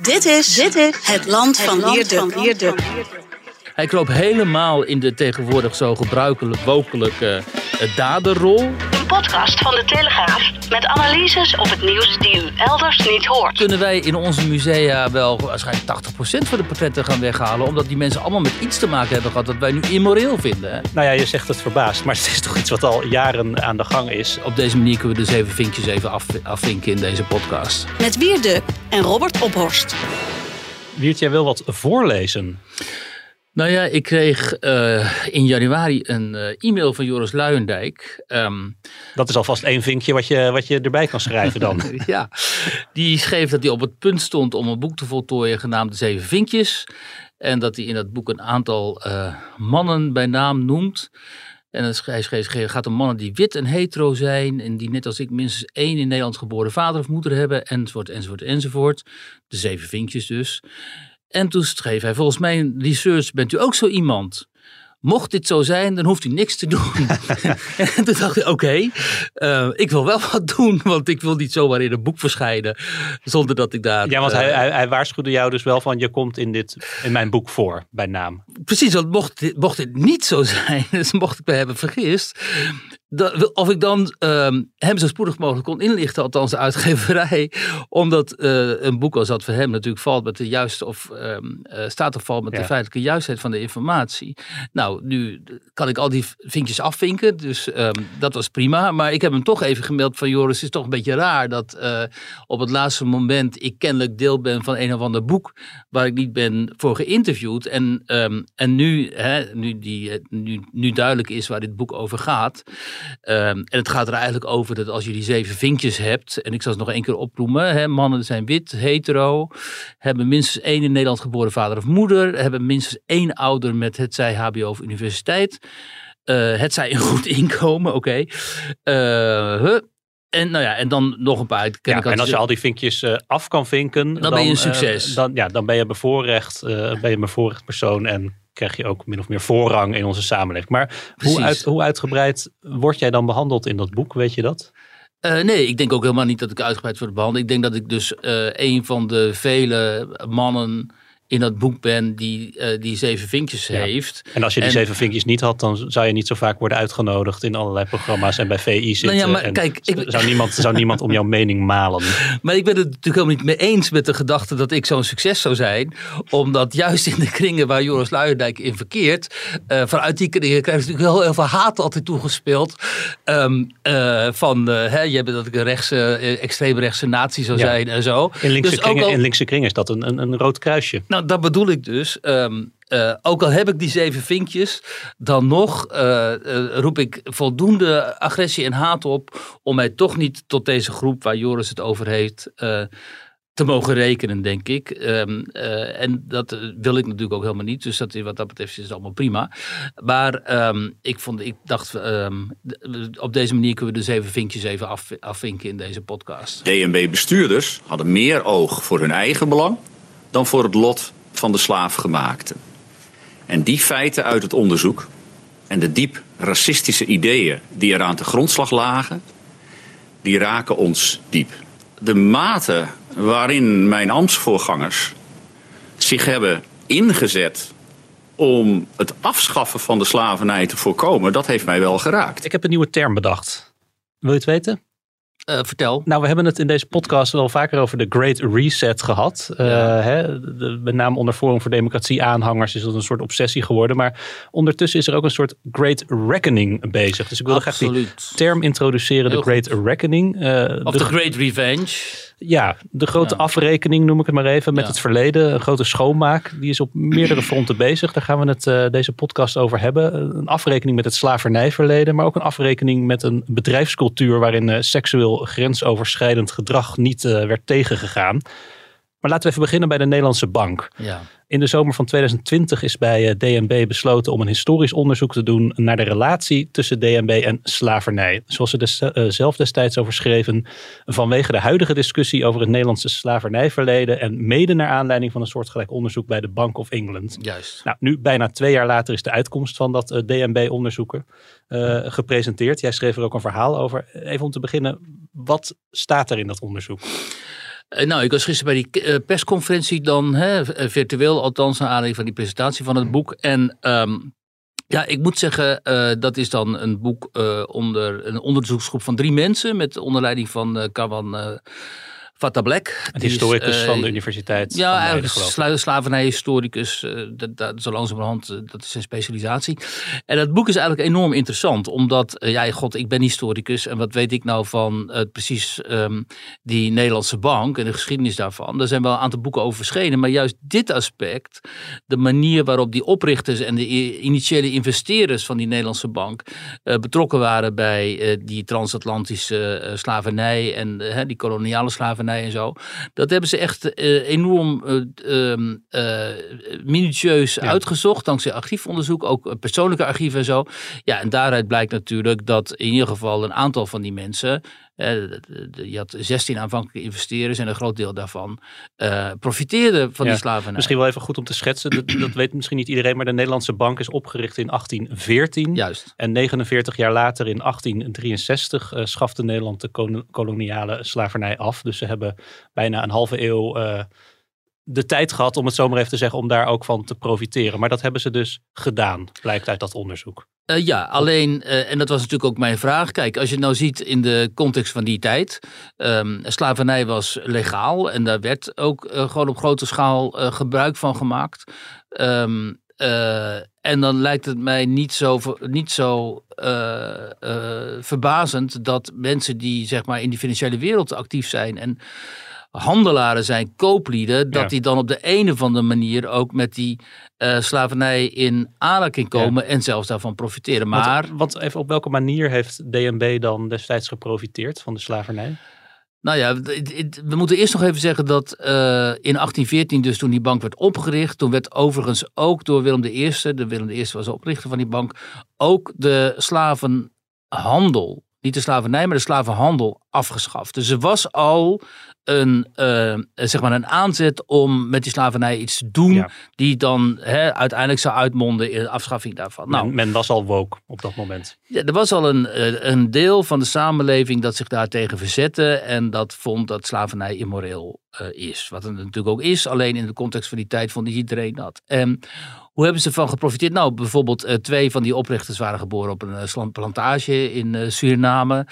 Dit is, dit is het land van Wierde. Hij kroop helemaal in de tegenwoordig zo gebruikelijk wokelijke uh, daderrol. Podcast van de Telegraaf met analyses op het nieuws die u elders niet hoort. Kunnen wij in onze musea wel waarschijnlijk 80% van de portretten gaan weghalen, omdat die mensen allemaal met iets te maken hebben gehad dat wij nu immoreel vinden? Hè? Nou ja, je zegt het verbaasd, maar het is toch iets wat al jaren aan de gang is. Op deze manier kunnen we de zeven vinkjes even af, afvinken in deze podcast. Met Wierde en Robert Ophorst. Wiert, jij wil wat voorlezen? Nou ja, ik kreeg uh, in januari een uh, e-mail van Joris Luijendijk. Um, dat is alvast één vinkje wat je, wat je erbij kan schrijven dan. ja, die schreef dat hij op het punt stond om een boek te voltooien genaamd De Zeven Vinkjes. En dat hij in dat boek een aantal uh, mannen bij naam noemt. En hij schreef, gaat om mannen die wit en hetero zijn. En die net als ik minstens één in Nederland geboren vader of moeder hebben. Enzovoort, enzovoort, enzovoort. De zeven vinkjes dus. En toen schreef hij, volgens mijn research bent u ook zo iemand. Mocht dit zo zijn, dan hoeft u niks te doen. en toen dacht ik, oké, okay, uh, ik wil wel wat doen, want ik wil niet zomaar in een boek verschijnen, zonder dat ik daar... Ja, want uh, hij, hij, hij, waarschuwde jou dus wel van, je komt in, dit, in mijn boek voor, bij naam. Precies, want mocht dit, mocht dit niet zo zijn, dus mocht ik me hebben vergist, dat, of ik dan uh, hem zo spoedig mogelijk kon inlichten, althans de uitgeverij, omdat uh, een boek als dat voor hem natuurlijk valt met de juiste of uh, staat of valt met ja. de feitelijke juistheid van de informatie. Nou, nu kan ik al die vinkjes afvinken, dus um, dat was prima. Maar ik heb hem toch even gemeld van Joris, het is toch een beetje raar dat uh, op het laatste moment ik kennelijk deel ben van een of ander boek waar ik niet ben voor geïnterviewd. En, um, en nu, hè, nu, die, nu, nu duidelijk is waar dit boek over gaat. Um, en het gaat er eigenlijk over dat als je die zeven vinkjes hebt, en ik zal het nog één keer opnoemen: hè, mannen zijn wit, hetero, hebben minstens één in Nederland geboren vader of moeder, hebben minstens één ouder met het zij HBO of universiteit, uh, het zij een goed inkomen, oké. Okay. Uh, en, nou ja, en dan nog een paar. Ja, en als je al die vinkjes uh, af kan vinken, dan, dan ben je een succes. Dan, ja, dan ben je bevoorrecht, ben je een bevoorrecht persoon en krijg je ook min of meer voorrang in onze samenleving. Maar hoe, uit, hoe uitgebreid word jij dan behandeld in dat boek? Weet je dat? Uh, nee, ik denk ook helemaal niet dat ik uitgebreid word behandeld. Ik denk dat ik dus uh, een van de vele mannen in dat boek ben die uh, die zeven vinkjes ja. heeft. En als je die en, zeven vinkjes niet had, dan zou je niet zo vaak worden uitgenodigd in allerlei programma's en bij VI zitten. Nou ja, maar kijk, ik, zou, niemand, zou niemand om jouw mening malen. Maar ik ben het natuurlijk helemaal niet mee eens met de gedachte dat ik zo'n succes zou zijn. Omdat juist in de kringen waar Joris Luijendijk in verkeert, uh, vanuit die kringen krijg je natuurlijk heel, heel veel haat altijd toegespeeld. Um, uh, van, hè, je hebt dat ik een rechtse, extreemrechtse natie zou zijn en zo. In linkse, dus kringen, al, in linkse kringen is dat een, een, een rood kruisje. Nou, dat bedoel ik dus. Um, uh, ook al heb ik die zeven vinkjes, dan nog uh, uh, roep ik voldoende agressie en haat op om mij toch niet tot deze groep waar Joris het over heeft te mogen rekenen, denk ik. Um, en dat wil ik natuurlijk ook helemaal niet. Dus dat, wat dat betreft is het allemaal prima. Maar um, ik, vond, ik dacht, op deze manier kunnen we de zeven vinkjes even af, afvinken in deze podcast. DNB-bestuurders hadden meer oog voor hun eigen belang dan voor het lot van de slaafgemaakten. En die feiten uit het onderzoek en de diep racistische ideeën die eraan te grondslag lagen, die raken ons diep. De mate waarin mijn ambtsvoorgangers zich hebben ingezet om het afschaffen van de slavernij te voorkomen, dat heeft mij wel geraakt. Ik heb een nieuwe term bedacht. Wil je het weten? Uh, vertel. Nou, we hebben het in deze podcast wel vaker over de Great Reset gehad. Ja. Uh, hè, de, met name onder Forum voor Democratie aanhangers is dat een soort obsessie geworden. Maar ondertussen is er ook een soort Great Reckoning bezig. Dus ik wilde graag die term introduceren, Heel de Great goed. Reckoning. Uh, of de, de Great Revenge. Ja, de grote Ja. afrekening noem ik het maar even met Ja. het verleden. Een grote schoonmaak. Die is op meerdere fronten bezig. Daar gaan we het eh, deze podcast over hebben. Een afrekening met het slavernijverleden. Maar ook een afrekening met een bedrijfscultuur waarin eh, seksueel grensoverschrijdend gedrag niet eh, werd tegengegaan. Maar laten we even beginnen bij de Nederlandse Bank. Ja. In de zomer van 2020 is bij eh, DNB besloten om een historisch onderzoek te doen naar de relatie tussen DNB en slavernij. Zoals ze des- eh, zelf destijds over schreven, vanwege de huidige discussie over het Nederlandse slavernijverleden en mede naar aanleiding van een soortgelijk onderzoek bij de Bank of England. Juist. Nou, nu bijna twee jaar later is de uitkomst van dat eh, DNB-onderzoeken eh, gepresenteerd. Jij schreef er ook een verhaal over. Even om te beginnen, wat staat er in dat onderzoek? Eh, Nou, ik was gisteren bij die eh, persconferentie dan, hè, eh, virtueel althans, naar aanleiding van die presentatie van het boek. En ehm, ja, ik moet zeggen, dat is dan een boek onder een onderzoeksgroep van drie mensen, met onder leiding van Kawan eh Fatta Black. Een is, historicus eh, van de Universiteit van Ja, eigenlijk slavernijhistoricus, eh, dat, dat, zo langzamerhand, eh, dat is zijn specialisatie. En dat boek is eigenlijk enorm interessant, omdat, eh, ja, god, ik ben historicus en wat weet ik nou van eh, precies ehm, die Nederlandse bank en de geschiedenis daarvan. Er zijn wel een aantal boeken over verschenen, maar juist dit aspect, de manier waarop die oprichters en de initiële investeerders van die Nederlandse bank eh, betrokken waren bij eh, die transatlantische eh, slavernij en eh, die koloniale slavernij en zo. Dat hebben ze echt eh, enorm eh, minutieus Ja. uitgezocht, dankzij archiefonderzoek, ook persoonlijke archieven en zo. Ja, en daaruit blijkt natuurlijk dat in ieder geval een aantal van die mensen, je had 16 aanvankelijke investeerders en een groot deel daarvan eh profiteerde van Ja, die slavernij. Misschien wel even goed om te schetsen. Dat, dat weet misschien niet iedereen, maar de Nederlandse bank is opgericht in 1814. Juist. En 49 jaar later, in 1863, eh, schafte Nederland de kolo- koloniale slavernij af. Dus ze hebben bijna een halve eeuw eh, de tijd gehad, om het zo maar even te zeggen, om daar ook van te profiteren. Maar dat hebben ze dus gedaan, blijkt uit dat onderzoek. Eh, ja, alleen, eh, en dat was natuurlijk ook mijn vraag. Kijk, als je het nou ziet in de context van die tijd. ehm, slavernij was legaal en daar werd ook eh, gewoon op grote schaal gebruik van gemaakt. Ehm, eh, en dan lijkt het mij niet zo, niet zo verbazend dat mensen die zeg maar in die financiële wereld actief zijn en handelaren zijn, kooplieden, dat Ja. die dan op de een of andere manier ook met die eh, slavernij in aanraking komen en zelfs daarvan profiteren. Maar Want, want even op welke manier heeft DNB dan destijds geprofiteerd van de slavernij? Nou ja, we moeten eerst nog even zeggen dat eh, in 1814, dus toen die bank werd opgericht, toen werd overigens ook door Willem I, de Willem I was de oprichter van die bank, ook de slavenhandel, niet de slavernij, maar de slavenhandel afgeschaft. Dus er was al een, eh, zeg maar een aanzet om met die slavernij iets te doen, Ja. die dan hè, uiteindelijk zou uitmonden in de afschaffing daarvan. Nou, men, men was al woke op dat moment. ja, er was al een, eh, een deel van de samenleving dat zich daartegen verzette en dat vond dat slavernij immoreel eh, is. Wat het natuurlijk ook is, alleen in de context van die tijd vond niet iedereen dat. En hoe hebben ze ervan geprofiteerd? Nou, bijvoorbeeld eh, twee van die oprichters waren geboren op een eh, plantage in eh, Suriname.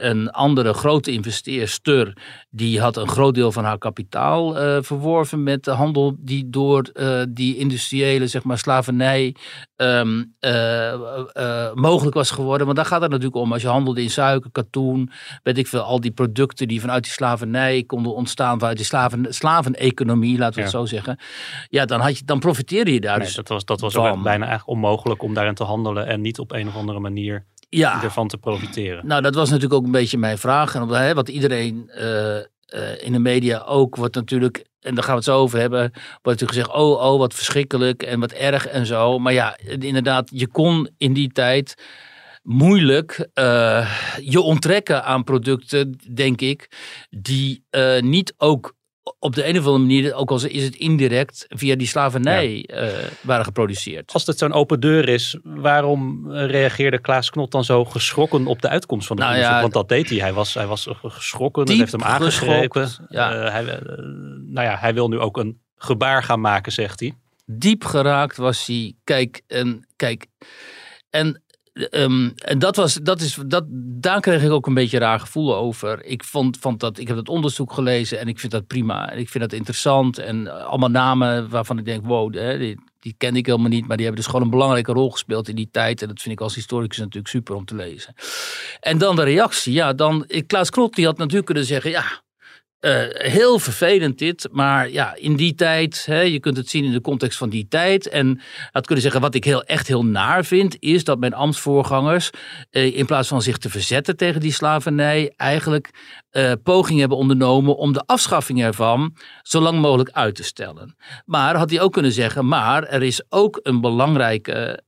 Een andere grote investeerster, die had een groot deel van haar kapitaal verworven met de handel die door die industriële, zeg maar, slavernij ehm, eh, eh, mogelijk was geworden. Want daar gaat het natuurlijk om. Als je handelde in suiker, katoen, weet ik veel, al die producten die vanuit die slavernij konden ontstaan, vanuit die slaven, slaveneconomie, laten we het zo zeggen. Ja, dan, had je, dan profiteerde je daar. Nee, dus dat was, dat was bijna eigenlijk onmogelijk om daarin te handelen en niet op een of andere manier ja. ervan te profiteren. Nou, dat was natuurlijk ook een beetje mijn vraag. En wat iedereen eh, eh, in de media ook wordt natuurlijk, en daar gaan we het zo over hebben, wordt natuurlijk gezegd, oh, oh, wat verschrikkelijk en wat erg en zo. Maar ja, inderdaad, je kon in die tijd moeilijk eh, je onttrekken aan producten, denk ik, die eh, niet ook op de een of andere manier, ook al is het indirect, via die slavernij eh, waren geproduceerd. Als het zo'n open deur is, waarom eh, reageerde Klaas Knot dan zo geschrokken op de uitkomst van het Nou onderzoek? ja, Want dat deed hij. Hij was, hij was geschrokken, dat heeft hem aangegrepen. geschokt, ja. Eh, hij, nou ja, hij wil nu ook een gebaar gaan maken, zegt hij. diep geraakt was hij. Kijk, en kijk. En, ehm, en dat was, dat is, dat, daar kreeg ik ook een beetje raar gevoel over. Ik vond, vond dat, ik heb het onderzoek gelezen en ik vind dat prima. En ik vind dat interessant. En eh, allemaal namen waarvan ik denk, wow, die, die ken ik helemaal niet. Maar die hebben dus gewoon een belangrijke rol gespeeld in die tijd. En dat vind ik als historicus natuurlijk super om te lezen. En dan de reactie. Ja, dan, Klaas Krot die had natuurlijk kunnen zeggen, ja, eh, heel vervelend dit, maar ja, in die tijd, hè, je kunt het zien in de context van die tijd. En had kunnen zeggen, wat ik heel, echt heel naar vind, is dat mijn ambtsvoorgangers, eh, in plaats van zich te verzetten tegen die slavernij, eigenlijk uh, pogingen hebben ondernomen om de afschaffing ervan zo lang mogelijk uit te stellen. Maar had hij ook kunnen zeggen, maar er is ook een belangrijke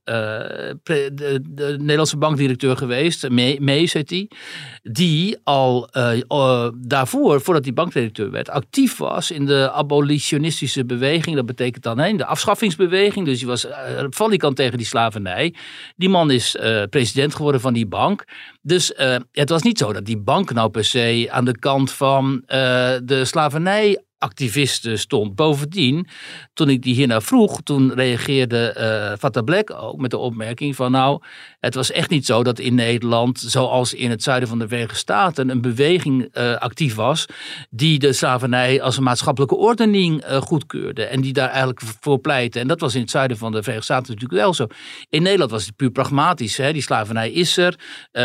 de, de, Nederlandse bankdirecteur geweest, Mees heet die, die al daarvoor, voordat die bankdirecteur werd, actief was in de abolitionistische beweging. Dat betekent dan hè, de afschaffingsbeweging. Dus hij was valikant tegen die slavernij. Die man is president geworden van die bank. Dus uh, het was niet zo dat die bank nou per se aan de kant van de slavernij activisten stond. Bovendien, toen ik die hiernaar vroeg, toen reageerde uh, Fatah Black ook met de opmerking van nou, het was echt niet zo dat in Nederland, zoals in het zuiden van de Verenigde Staten, een beweging uh, actief was die de slavernij als een maatschappelijke ordening uh, goedkeurde en die daar eigenlijk voor pleitte. En dat was in het zuiden van de Verenigde Staten natuurlijk wel zo. In Nederland was het puur pragmatisch. Hè? Die slavernij is er,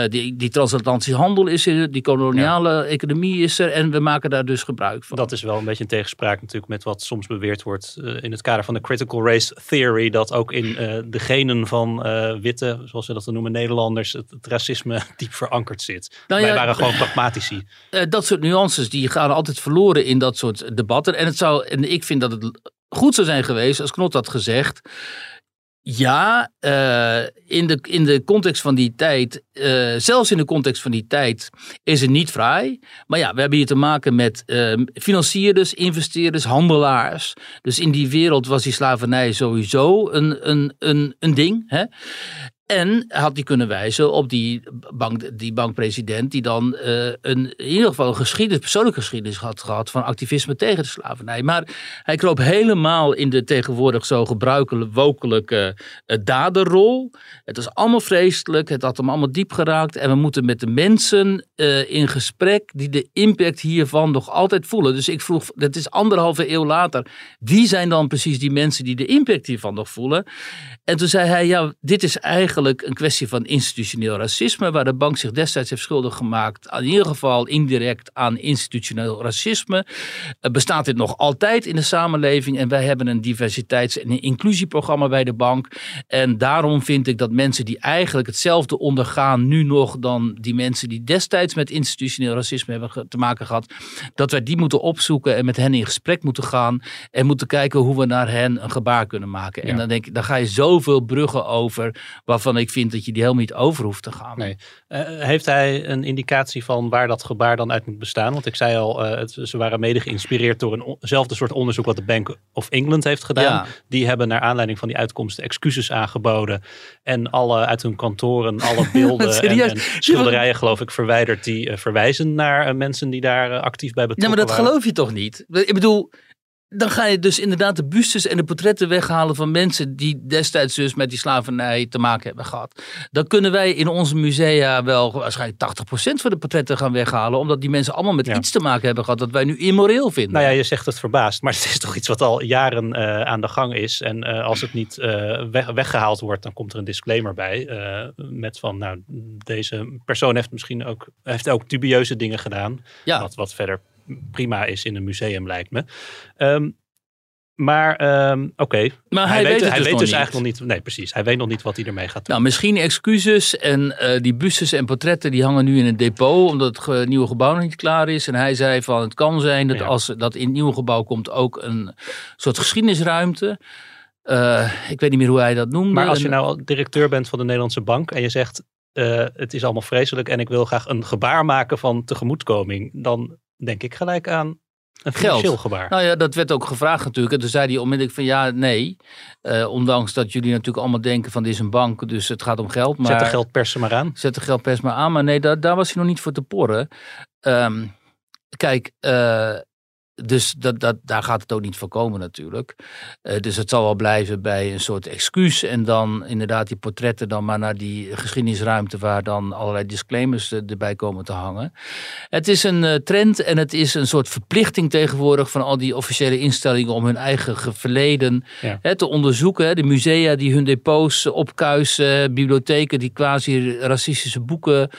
die, die transatlantische handel is er, die koloniale economie is er en we maken daar dus gebruik van. Dat is wel een beetje tegenspraak natuurlijk met wat soms beweerd wordt uh, in het kader van de critical race theory. Dat ook in uh, de genen van uh, witte, zoals ze dat dan noemen, Nederlanders, het, het racisme diep verankerd zit. Nou, Wij waren gewoon pragmatici. dat soort nuances die gaan altijd verloren in dat soort debatten. En, het zou, en ik vind dat het goed zou zijn geweest als Knot had gezegd. Ja, uh, in, de, in de context van die tijd, uh, zelfs in de context van die tijd, is het niet vrij. Maar ja, we hebben hier te maken met uh, financierders, investeerders, handelaars. Dus in die wereld was die slavernij sowieso een, een, een, een ding. Hè? En had hij kunnen wijzen op die, bank, die bankpresident die dan uh, een, in ieder geval een geschiedenis, persoonlijke geschiedenis had gehad van activisme tegen de slavernij. Maar hij kroop helemaal in de tegenwoordig zo gebruikelijke, wokelijke uh, daderrol. Het was allemaal vreselijk, het had hem allemaal diep geraakt. En we moeten met de mensen uh, in gesprek die de impact hiervan nog altijd voelen. Dus ik vroeg, dat is anderhalve eeuw later, wie zijn dan precies die mensen die de impact hiervan nog voelen? En toen zei hij, ja, dit is eigenlijk een kwestie van institutioneel racisme, waar de bank zich destijds heeft schuldig gemaakt, in ieder geval indirect aan institutioneel racisme. bestaat dit nog altijd in de samenleving en wij hebben een diversiteits- en inclusieprogramma bij de bank. En daarom vind ik dat mensen die eigenlijk hetzelfde ondergaan nu nog dan die mensen die destijds met institutioneel racisme hebben te maken gehad, dat wij die moeten opzoeken en met hen in gesprek moeten gaan en moeten kijken hoe we naar hen een gebaar kunnen maken. En dan denk ik, dan ga je zoveel bruggen over waarvan ik vind dat je die helemaal niet over hoeft te gaan. Nee. Uh, heeft hij een indicatie van waar dat gebaar dan uit moet bestaan? Want ik zei al, uh, het, ze waren mede geïnspireerd door eenzelfde soort onderzoek wat de Bank of England heeft gedaan. Die hebben naar aanleiding van die uitkomsten excuses aangeboden. En alle uit hun kantoren, alle beelden en, en, schilderijen geloof ik verwijderd die uh, verwijzen naar mensen die daar actief bij betrokken waren. Ja, maar dat geloof je toch niet? Ik bedoel, dan ga je dus inderdaad de bustes en de portretten weghalen van mensen die destijds dus met die slavernij te maken hebben gehad. Dan kunnen wij in onze musea wel waarschijnlijk 80% van de portretten gaan weghalen, omdat die mensen allemaal met iets te maken hebben gehad dat wij nu immoreel vinden. Nou ja, je zegt het verbaasd, maar het is toch iets wat al jaren uh, aan de gang is. En uh, als het niet uh, weg, weggehaald wordt, dan komt er een disclaimer bij. met van, nou, deze persoon heeft misschien ook, heeft ook dubieuze dingen gedaan. Ja. Wat, wat verder prima is in een museum, lijkt me. Um, maar um, oké. Okay. Maar hij, hij weet, het hij dus, weet dus eigenlijk nog niet. Nee, precies. Hij weet nog niet wat hij ermee gaat doen. Nou, misschien excuses. En uh, die bustes en portretten die hangen nu in het depot. Omdat het nieuwe gebouw nog niet klaar is. En hij zei van het kan zijn dat ja. als dat in het nieuwe gebouw komt ook een soort geschiedenisruimte. Uh, ik weet niet meer hoe hij dat noemde. Maar als je nou directeur bent van de Nederlandse Bank. En je zegt uh, het is allemaal vreselijk. En ik wil graag een gebaar maken van tegemoetkoming. Dan denk ik gelijk aan een financieel gebaar. Nou ja, dat werd ook gevraagd natuurlijk. En toen zei hij onmiddellijk van ja, nee. Uh, ondanks dat jullie natuurlijk allemaal denken van dit is een bank, dus het gaat om geld. Maar, zet de geldpersen maar aan. Zet de geldpers maar aan. Maar nee, daar, daar was hij nog niet voor te porren. Um, kijk, uh, dus dat, dat, daar gaat het ook niet voor komen natuurlijk. Eh, dus het zal wel blijven bij een soort excuus. En dan inderdaad die portretten dan maar naar die geschiedenisruimte waar dan allerlei disclaimers eh, erbij komen te hangen. Het is een eh, trend en het is een soort verplichting tegenwoordig van al die officiële instellingen om hun eigen ge- verleden Ja. hè, te onderzoeken. hè. De musea die hun depots opkuisen, bibliotheken die quasi-racistische boeken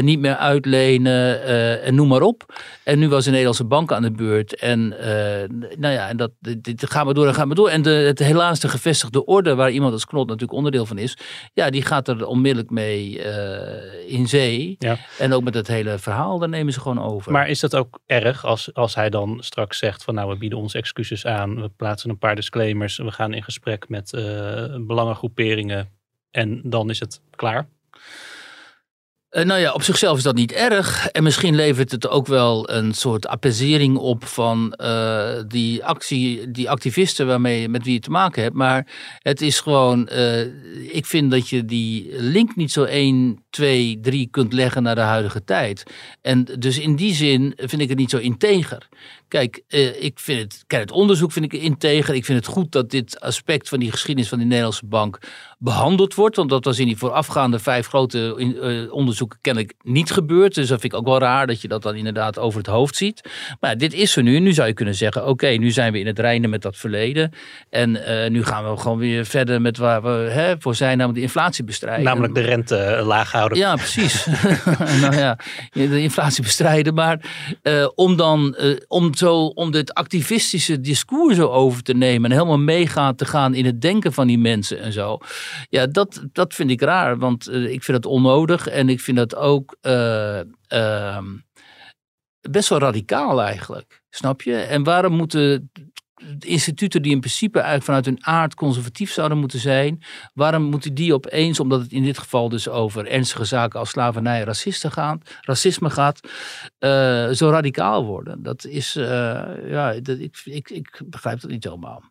niet meer uitlenen en noem maar op. En nu was de Nederlandse bank aan de beurt. En uh, nou ja, en dat, dit, gaan we door en gaan we door. En de, het, helaas de gevestigde orde, waar iemand als Knot natuurlijk onderdeel van is, ja, die gaat er onmiddellijk mee uh, in zee. Ja. En ook met het hele verhaal, daar nemen ze gewoon over. Maar is dat ook erg als, als hij dan straks zegt van nou, we bieden onze excuses aan, we plaatsen een paar disclaimers, we gaan in gesprek met uh, belangengroeperingen en dan is het klaar? Uh, nou ja, op zichzelf is dat niet erg. En misschien levert het ook wel een soort apaisering op van uh, die, actie, die activisten waarmee, met wie je te maken hebt. Maar het is gewoon, uh, ik vind dat je die link niet zo 1, 2, 3 kunt leggen naar de huidige tijd. En dus in die zin vind ik het niet zo integer. Kijk, uh, ik vind het, kijk, het onderzoek vind ik integer. Ik vind het goed dat dit aspect van die geschiedenis van die Nederlandse bank behandeld wordt. Want dat was in die voorafgaande vijf grote uh, onderzoeken kennelijk niet gebeurd. Dus dat vind ik ook wel raar dat je dat dan inderdaad over het hoofd ziet. Maar dit is er nu. Nu zou je kunnen zeggen, oké, okay, nu zijn we in het reinen met dat verleden. En uh, nu gaan we gewoon weer verder met waar we hè, voor zijn, namelijk de inflatie bestrijden. Namelijk de rente laag houden. Ja, precies. nou ja, de inflatie bestrijden. Maar om dan, om zo, om dit activistische discours zo over te nemen en helemaal meegaan te gaan in het denken van die mensen en zo. Ja, dat, dat vind ik raar, want uh, ik vind het onnodig en ik vind dat ook uh, uh, best wel radicaal eigenlijk. Snap je? En waarom moeten instituten die in principe eigenlijk vanuit hun aard conservatief zouden moeten zijn, waarom moeten die opeens, omdat het in dit geval dus over ernstige zaken als slavernij en gaat, racisme gaat, uh, zo radicaal worden? Dat is, uh, ja, dat, ik, ik, ik begrijp dat niet helemaal.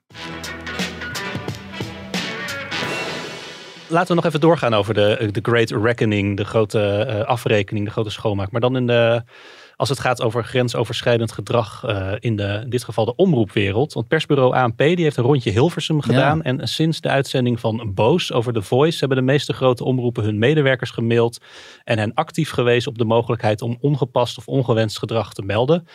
Laten we nog even doorgaan over de, de Great Reckoning, de grote uh, afrekening, de grote schoonmaak. Maar dan in de, als het gaat over grensoverschrijdend gedrag uh, in, de, in dit geval de omroepwereld. Want persbureau ANP die heeft een rondje Hilversum gedaan. Ja. En sinds de uitzending van Boos over The Voice hebben de meeste grote omroepen hun medewerkers gemaild. En hen actief gewezen op de mogelijkheid om ongepast of ongewenst gedrag te melden.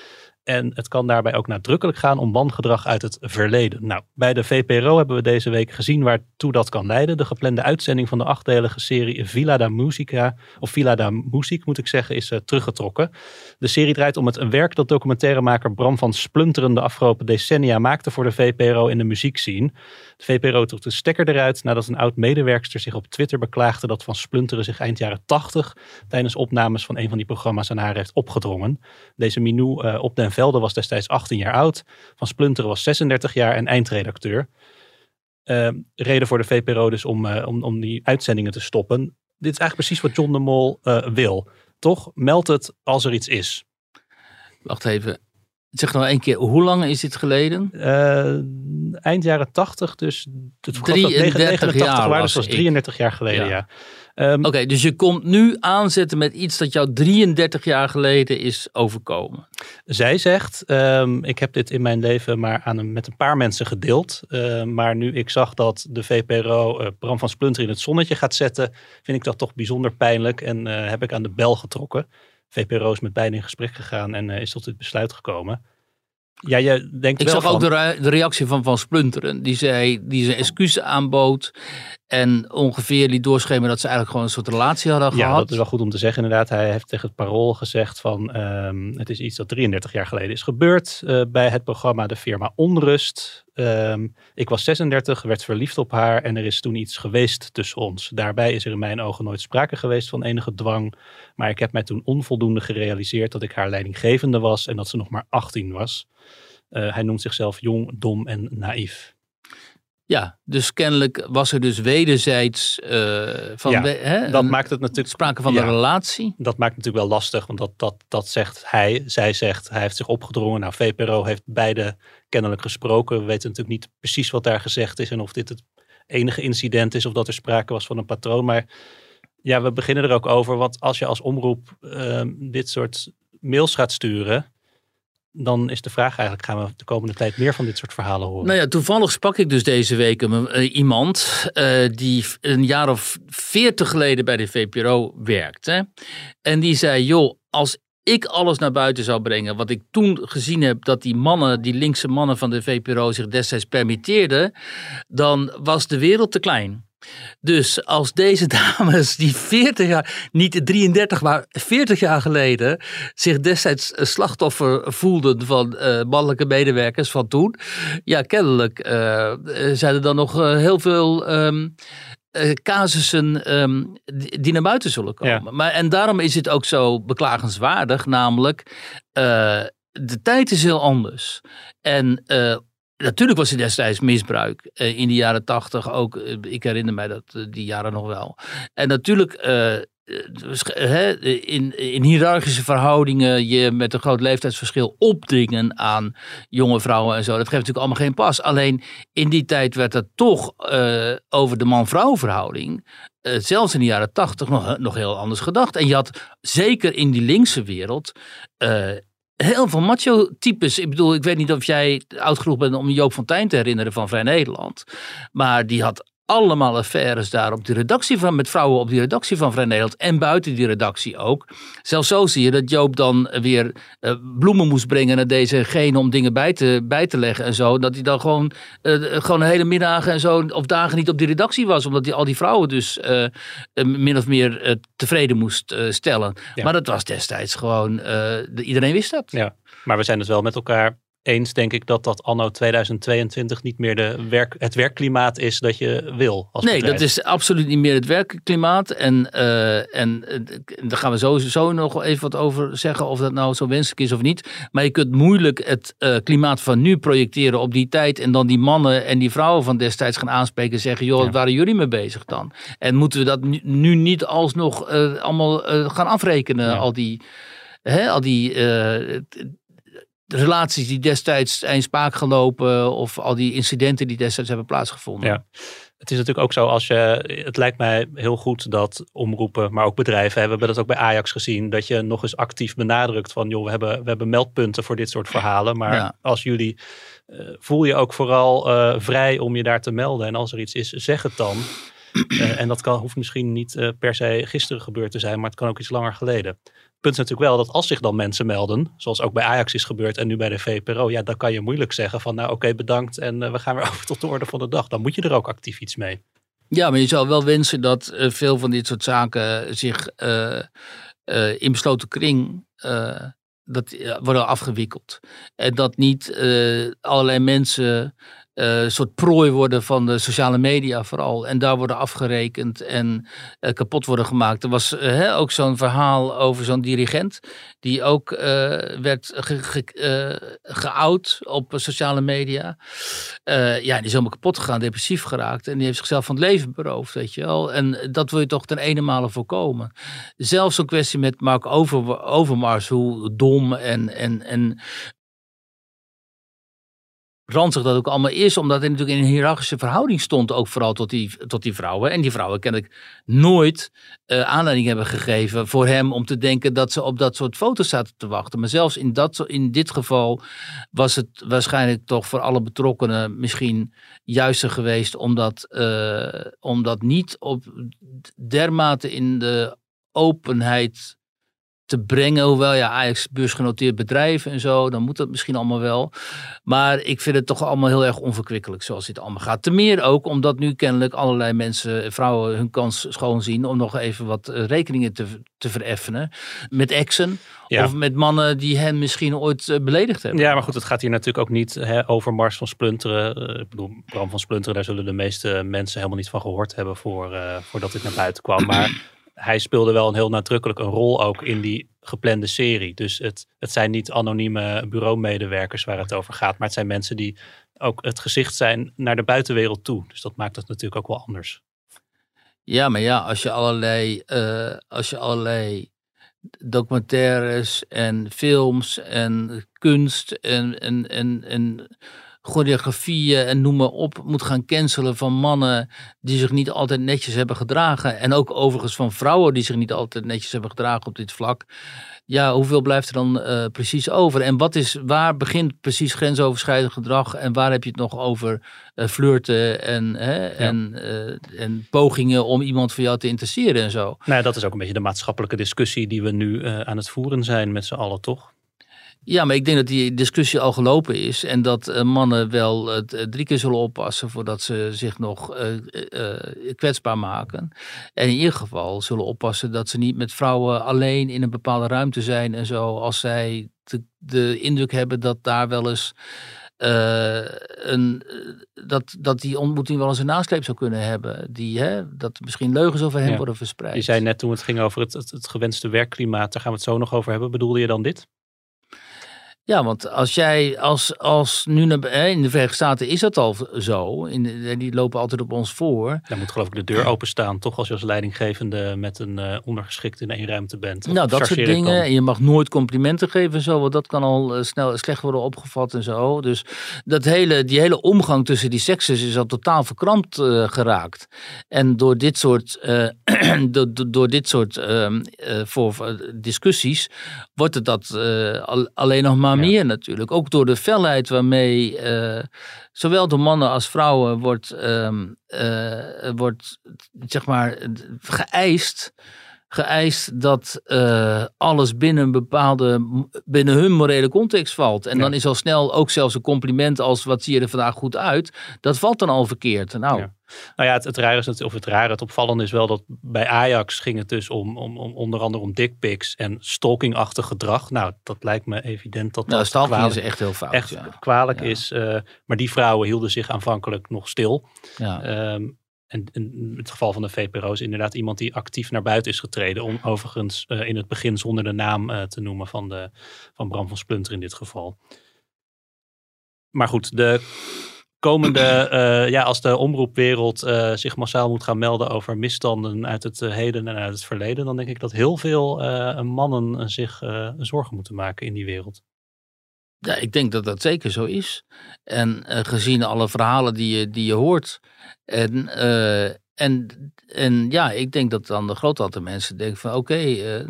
En het kan daarbij ook nadrukkelijk gaan om wangedrag uit het verleden. Nou, bij de VPRO hebben we deze week gezien waartoe dat kan leiden. De geplande uitzending van de achtdelige serie Villa da Musica, of Villa da Music moet ik zeggen, is uh, teruggetrokken. De serie draait om het werk dat documentairemaker Bram van Splunteren de afgelopen decennia maakte voor de VPRO in de muziekscene. De VPRO trok de stekker eruit nadat een oud-medewerkster zich op Twitter beklaagde dat Van Splunteren zich eind jaren 80 tijdens opnames van een van die programma's aan haar heeft opgedrongen. Deze Minou uh, op den Velde was destijds 18 jaar oud. Van Splunteren was 36 jaar en eindredacteur. Uh, reden voor de VPRO dus om, uh, om, om die uitzendingen te stoppen. Dit is eigenlijk precies wat John de Mol uh, wil. Toch? Meld het als er iets is. Wacht even. Zeg nog één keer, hoe lang is dit geleden? Uh, eind jaren 80, dus het 33 jaar was, was 33 jaar geleden, ja. ja. Um, Oké, okay, dus je komt nu aanzetten met iets dat jou 33 jaar geleden is overkomen. Zij zegt, um, ik heb dit in mijn leven maar aan een, met een paar mensen gedeeld. Uh, maar nu ik zag dat de VPRO uh, Bram van Splunter in het zonnetje gaat zetten, vind ik dat toch bijzonder pijnlijk en heb ik aan de bel getrokken. VPRO is met beiden in gesprek gegaan en is tot dit besluit gekomen. Ja, je denkt ik wel zag van... ook de, de, reactie van Van Splunteren. Die zei, die zijn excuses aanbood. En ongeveer liet doorschemeren dat ze eigenlijk gewoon een soort relatie hadden gehad. Ja, dat is wel goed om te zeggen inderdaad. Hij heeft tegen het Parool gezegd van... Um, het is iets dat 33 jaar geleden is gebeurd uh, bij het programma De Firma Onrust. Um, ik was 36, werd verliefd op haar en er is toen iets geweest tussen ons. Daarbij is er in mijn ogen nooit sprake geweest van enige dwang. Maar ik heb mij toen onvoldoende gerealiseerd dat ik haar leidinggevende was en dat ze nog maar 18 was. Uh, hij noemt zichzelf jong, dom en naïef. Ja, dus kennelijk was er dus wederzijds uh, van ja, we, hè, dat maakt het natuurlijk sprake van ja, een relatie. Dat maakt het natuurlijk wel lastig, want dat, dat, dat zegt hij. Zij zegt, hij heeft zich opgedrongen. Nou, VPRO heeft beide kennelijk gesproken. We weten natuurlijk niet precies wat daar gezegd is en of dit het enige incident is of dat er sprake was van een patroon. Maar ja, we beginnen er ook over, want als je als omroep uh, dit soort mails gaat sturen, dan is de vraag eigenlijk, gaan we de komende tijd meer van dit soort verhalen horen? Nou ja, toevallig sprak ik dus deze week uh, iemand uh, die een jaar of veertig geleden bij de VPRO werkte. En die zei, joh, als ik alles naar buiten zou brengen. Wat ik toen gezien heb dat die mannen, die linkse mannen van de VPRO zich destijds permitteerden. Dan was de wereld te klein. Dus als deze dames die 40 jaar, niet 33, maar 40 jaar geleden zich destijds slachtoffer voelden van uh, mannelijke medewerkers van toen. Ja, kennelijk uh, zijn er dan nog heel veel um, casussen um, die naar buiten zullen komen. Ja. Maar, en daarom is het ook zo beklagenswaardig, namelijk de tijd is heel anders. En Natuurlijk was er destijds misbruik. Uh, in de jaren tachtig ook. Uh, ik herinner mij dat uh, die jaren nog wel. En natuurlijk in, in hiërarchische verhoudingen je met een groot leeftijdsverschil opdringen aan jonge vrouwen en zo. Dat geeft natuurlijk allemaal geen pas. Alleen in die tijd werd er toch over de man-vrouw verhouding zelfs in de jaren tachtig nog, nog heel anders gedacht. En je had zeker in die linkse wereld heel veel macho-types. Ik bedoel, ik weet niet of jij oud genoeg bent om Joop Fontijn te herinneren van Vrij Nederland. Maar die had allemaal affaires daar op die redactie van, met vrouwen op die redactie van Vrij Nederland en buiten die redactie ook. Zelfs zo zie je dat Joop dan weer uh, bloemen moest brengen naar deze gene om dingen bij te, bij te leggen en zo. Dat hij dan gewoon, uh, gewoon een hele middagen en zo of dagen niet op die redactie was, omdat hij al die vrouwen dus uh, min of meer tevreden moest stellen. Ja. Maar dat was destijds gewoon, iedereen wist dat. Ja, maar we zijn het wel met elkaar eens, denk ik, dat dat anno 2022 niet meer de werk, het werkklimaat is dat je wil. Als nee, bedrijf. dat is absoluut niet meer het werkklimaat. En, uh, en uh, daar gaan we sowieso nog even wat over zeggen, of dat nou zo wenselijk is of niet. Maar je kunt moeilijk het uh, klimaat van nu projecteren op die tijd. En dan die mannen en die vrouwen van destijds gaan aanspreken en zeggen: joh, ja. wat waren jullie mee bezig dan? En moeten we dat nu, niet alsnog allemaal gaan afrekenen, ja. al die. Al die de relaties die destijds zijn spaak gelopen of al die incidenten die destijds hebben plaatsgevonden. Ja. Het is natuurlijk ook zo als je, het lijkt mij heel goed dat omroepen, maar ook bedrijven, we hebben dat ook bij Ajax gezien, dat je nog eens actief benadrukt van joh, we hebben, we hebben meldpunten voor dit soort verhalen, maar ja. als jullie, uh, voel je ook vooral uh, vrij om je daar te melden en als er iets is, zeg het dan. Uh, en dat kan, hoeft misschien niet per se gisteren gebeurd te zijn, maar het kan ook iets langer geleden punt is natuurlijk wel dat als zich dan mensen melden, zoals ook bij Ajax is gebeurd en nu bij de VPRO, ja, dan kan je moeilijk zeggen van nou oké, bedankt en uh, we gaan weer over tot de orde van de dag. Dan moet je er ook actief iets mee. Ja, maar je zou wel wensen dat uh, veel van dit soort zaken zich uh, in besloten kring dat, worden afgewikkeld. En dat niet allerlei mensen uh, soort prooi worden van de sociale media vooral. En daar worden afgerekend en uh, kapot worden gemaakt. Er was uh, ook zo'n verhaal over zo'n dirigent. Die ook werd ge, ge, geout op sociale media. ja, die is helemaal kapot gegaan, depressief geraakt. En die heeft zichzelf van het leven beroofd, weet je wel. En dat wil je toch ten ene male voorkomen. Zelfs zo'n kwestie met Mark Over, Overmars. Hoe dom en, en, en ranzig dat ook allemaal is, omdat hij natuurlijk in een hiërarchische verhouding stond, ook vooral tot die, tot die vrouwen. En die vrouwen kennelijk nooit uh, aanleiding hebben gegeven voor hem om te denken dat ze op dat soort foto's zaten te wachten. Maar zelfs in, dat, in dit geval was het waarschijnlijk toch voor alle betrokkenen misschien juister geweest, omdat, omdat niet op dermate in de openheid te brengen. Hoewel ja, Ajax beursgenoteerd bedrijf en zo, dan moet dat misschien allemaal wel. Maar ik vind het toch allemaal heel erg onverkwikkelijk zoals dit allemaal gaat. Ten meer ook omdat nu kennelijk allerlei mensen, vrouwen, hun kans schoon zien om nog even wat eh, rekeningen te, te vereffenen. Met exen ja. of met mannen die hen misschien ooit uh, beledigd hebben. Ja, maar goed, het gaat hier natuurlijk ook niet hè, over Mars van Splunteren. Uh, ik bedoel, Bram van Splunteren, daar zullen de meeste mensen helemaal niet van gehoord hebben voor, uh, voordat dit naar buiten kwam. Maar hij speelde wel een heel nadrukkelijk een rol ook in die geplande serie. Dus het, het zijn niet anonieme bureaumedewerkers waar het over gaat, maar het zijn mensen die ook het gezicht zijn naar de buitenwereld toe. Dus dat maakt het natuurlijk ook wel anders. Ja, maar ja, als je allerlei, uh, als je allerlei documentaires en films en kunst en, en, en, en choreografieën en noem maar op moet gaan cancelen van mannen die zich niet altijd netjes hebben gedragen. En ook overigens van vrouwen die zich niet altijd netjes hebben gedragen op dit vlak. Ja, hoeveel blijft er dan uh, precies over? En wat is, waar begint precies grensoverschrijdend gedrag en waar heb je het nog over uh, flirten en, hè, ja. en, uh, en pogingen om iemand voor jou te interesseren en zo? Nou, dat is ook een beetje de maatschappelijke discussie die we nu aan het voeren zijn met z'n allen, toch? Ja, maar ik denk dat die discussie al gelopen is. En dat uh, mannen wel uh, drie keer zullen oppassen voordat ze zich nog uh, kwetsbaar maken. En in ieder geval zullen oppassen dat ze niet met vrouwen alleen in een bepaalde ruimte zijn en zo. Als zij de, de indruk hebben dat daar wel eens. een, dat, dat die ontmoeting wel eens een nasleep zou kunnen hebben. Die, hè, dat misschien leugens over hem ja. worden verspreid. Je zei net toen het ging over het, het, het gewenste werkklimaat, daar gaan we het zo nog over hebben. Bedoelde je dan dit? Ja, want als jij, als, als nu in de Verenigde Staten is dat al zo, in de, die lopen altijd op ons voor. Dan moet geloof ik de deur openstaan, toch als je als leidinggevende met een uh, ondergeschikt in één ruimte bent. Nou, dat soort dingen. En je mag nooit complimenten geven en zo, want dat kan al uh, snel slecht worden opgevat en zo. Dus dat hele, die hele omgang tussen die sekses is al totaal verkrampt uh, geraakt. En door dit soort, door, door dit soort ehm, voor, discussies wordt het dat al, alleen nog maar meer natuurlijk. Ook door de felheid waarmee uh, zowel door mannen als vrouwen wordt, uh, wordt zeg maar, geëist geëist dat uh, alles binnen een bepaalde, binnen hun morele context valt. En ja. dan is al snel ook zelfs een compliment als wat zie je er vandaag goed uit. Dat valt dan al verkeerd. Nou, ja. Nou ja, het, het rare is, of het rare, het opvallende is wel dat bij Ajax ging het dus om, om, om onder andere om dickpics en stalkingachtig gedrag. Nou, dat lijkt me evident dat nou, dat kwalijk, is echt heel fout. Echt ja. kwalijk Ja. is. Uh, maar die vrouwen hielden zich aanvankelijk nog stil. Ja. Um, en in het geval van de VPRO is inderdaad iemand die actief naar buiten is getreden. Om overigens uh, in het begin zonder de naam uh, te noemen van, de, van Bram van Splunter in dit geval. Maar goed, de komende, uh, ja, als de omroepwereld zich massaal moet gaan melden over misstanden uit het heden en uit het verleden. Dan denk ik dat heel veel mannen zich zorgen moeten maken in die wereld. Ja, ik denk dat dat zeker zo is. En uh, gezien alle verhalen die je, die je hoort. En, uh, en, en ja, ik denk dat dan de groot aantal mensen denken van oké, uh,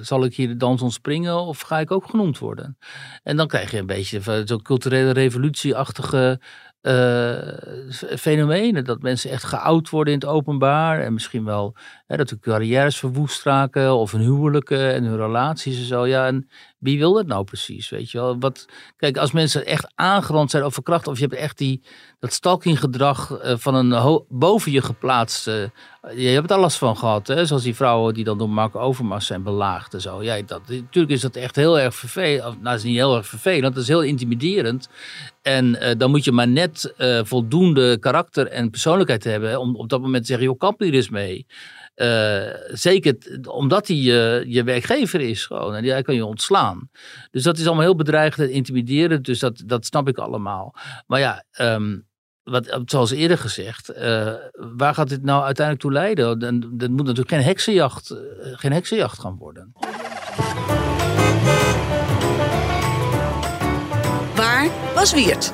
zal ik hier de dans ontspringen of ga ik ook genoemd worden? En dan krijg je een beetje zo'n culturele revolutieachtige fenomenen. Dat mensen echt geout worden in het openbaar. En misschien wel dat hun carrières verwoest raken of hun huwelijken en hun relaties en zo. Ja, en wie wil dat nou precies, weet je wel? Wat, kijk, als mensen echt aangerand zijn of verkracht, of je hebt echt die, dat stalkinggedrag uh, van een boven je geplaatst, uh, je hebt er last van gehad, hè? zoals die vrouwen die dan door Mark Overmars zijn belaagd en zo. Ja, dat, natuurlijk is dat echt heel erg vervelend, nou, is niet heel erg vervelend, dat is heel intimiderend. En uh, dan moet je maar net voldoende karakter en persoonlijkheid hebben om op dat moment te zeggen, joh, kap hier eens mee. Uh, zeker omdat hij je, je werkgever is gewoon. En die kan je ontslaan. Dus dat is allemaal heel bedreigend en intimiderend. Dus dat, dat snap ik allemaal. Maar ja, um, wat, zoals eerder gezegd, uh, waar gaat dit nou uiteindelijk toe leiden? Dat moet natuurlijk geen heksenjacht, geen heksenjacht gaan worden. Waar was Wiert?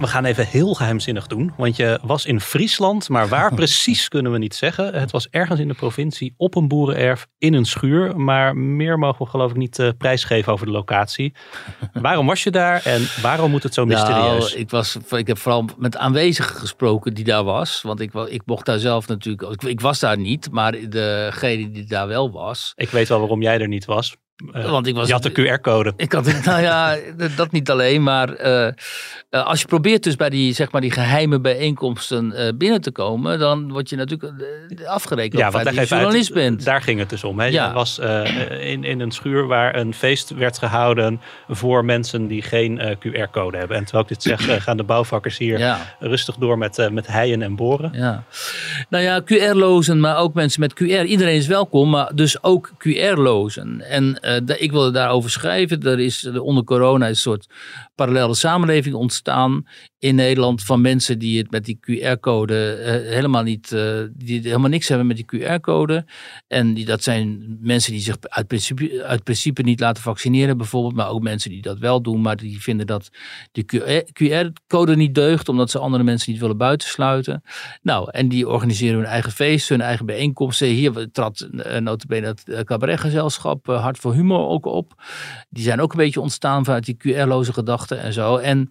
We gaan even heel geheimzinnig doen, want je was in Friesland, maar waar precies kunnen we niet zeggen. Het was ergens in de provincie op een boerenerf in een schuur, maar meer mogen we geloof ik niet uh, prijsgeven over de locatie. waarom was je daar en waarom moet het zo mysterieus? Nou, ik, was, ik heb vooral met aanwezigen gesproken die daar was, want ik, ik mocht daar zelf natuurlijk, ik, ik was daar niet, maar degene die daar wel was. Ik weet wel waarom jij er niet was. Uh, Want ik was, je had de QR-code. Ik had, nou ja, dat niet alleen, maar uh, uh, als je probeert dus bij die, zeg maar, die geheime bijeenkomsten binnen te komen, dan word je natuurlijk afgerekend ja, op dat je journalist uit, bent. Daar ging het dus om. Hè? Ja. Je was in, in een schuur waar een feest werd gehouden voor mensen die geen QR-code hebben. En terwijl ik dit zeg, gaan de bouwvakkers hier ja. rustig door met, met heien en boren. Ja. Nou ja, QR-lozen, maar ook mensen met QR. Iedereen is welkom, maar dus ook QR-lozen. En uh, ik wilde daarover schrijven. Er is onder corona een soort parallele samenleving ontstaan in Nederland van mensen die het met die QR-code uh, helemaal niet, uh, die helemaal niks hebben met die QR-code. En die, dat zijn mensen die zich uit principe, uit principe niet laten vaccineren, bijvoorbeeld, maar ook mensen die dat wel doen, maar die vinden dat de QR-code niet deugt, omdat ze andere mensen niet willen buitensluiten. Nou, en die organiseren hun eigen feesten, hun eigen bijeenkomsten. Hier trad uh, notabene het cabaretgezelschap Hart voor Humor ook op. Die zijn ook een beetje ontstaan vanuit die QR-loze gedachten en zo. En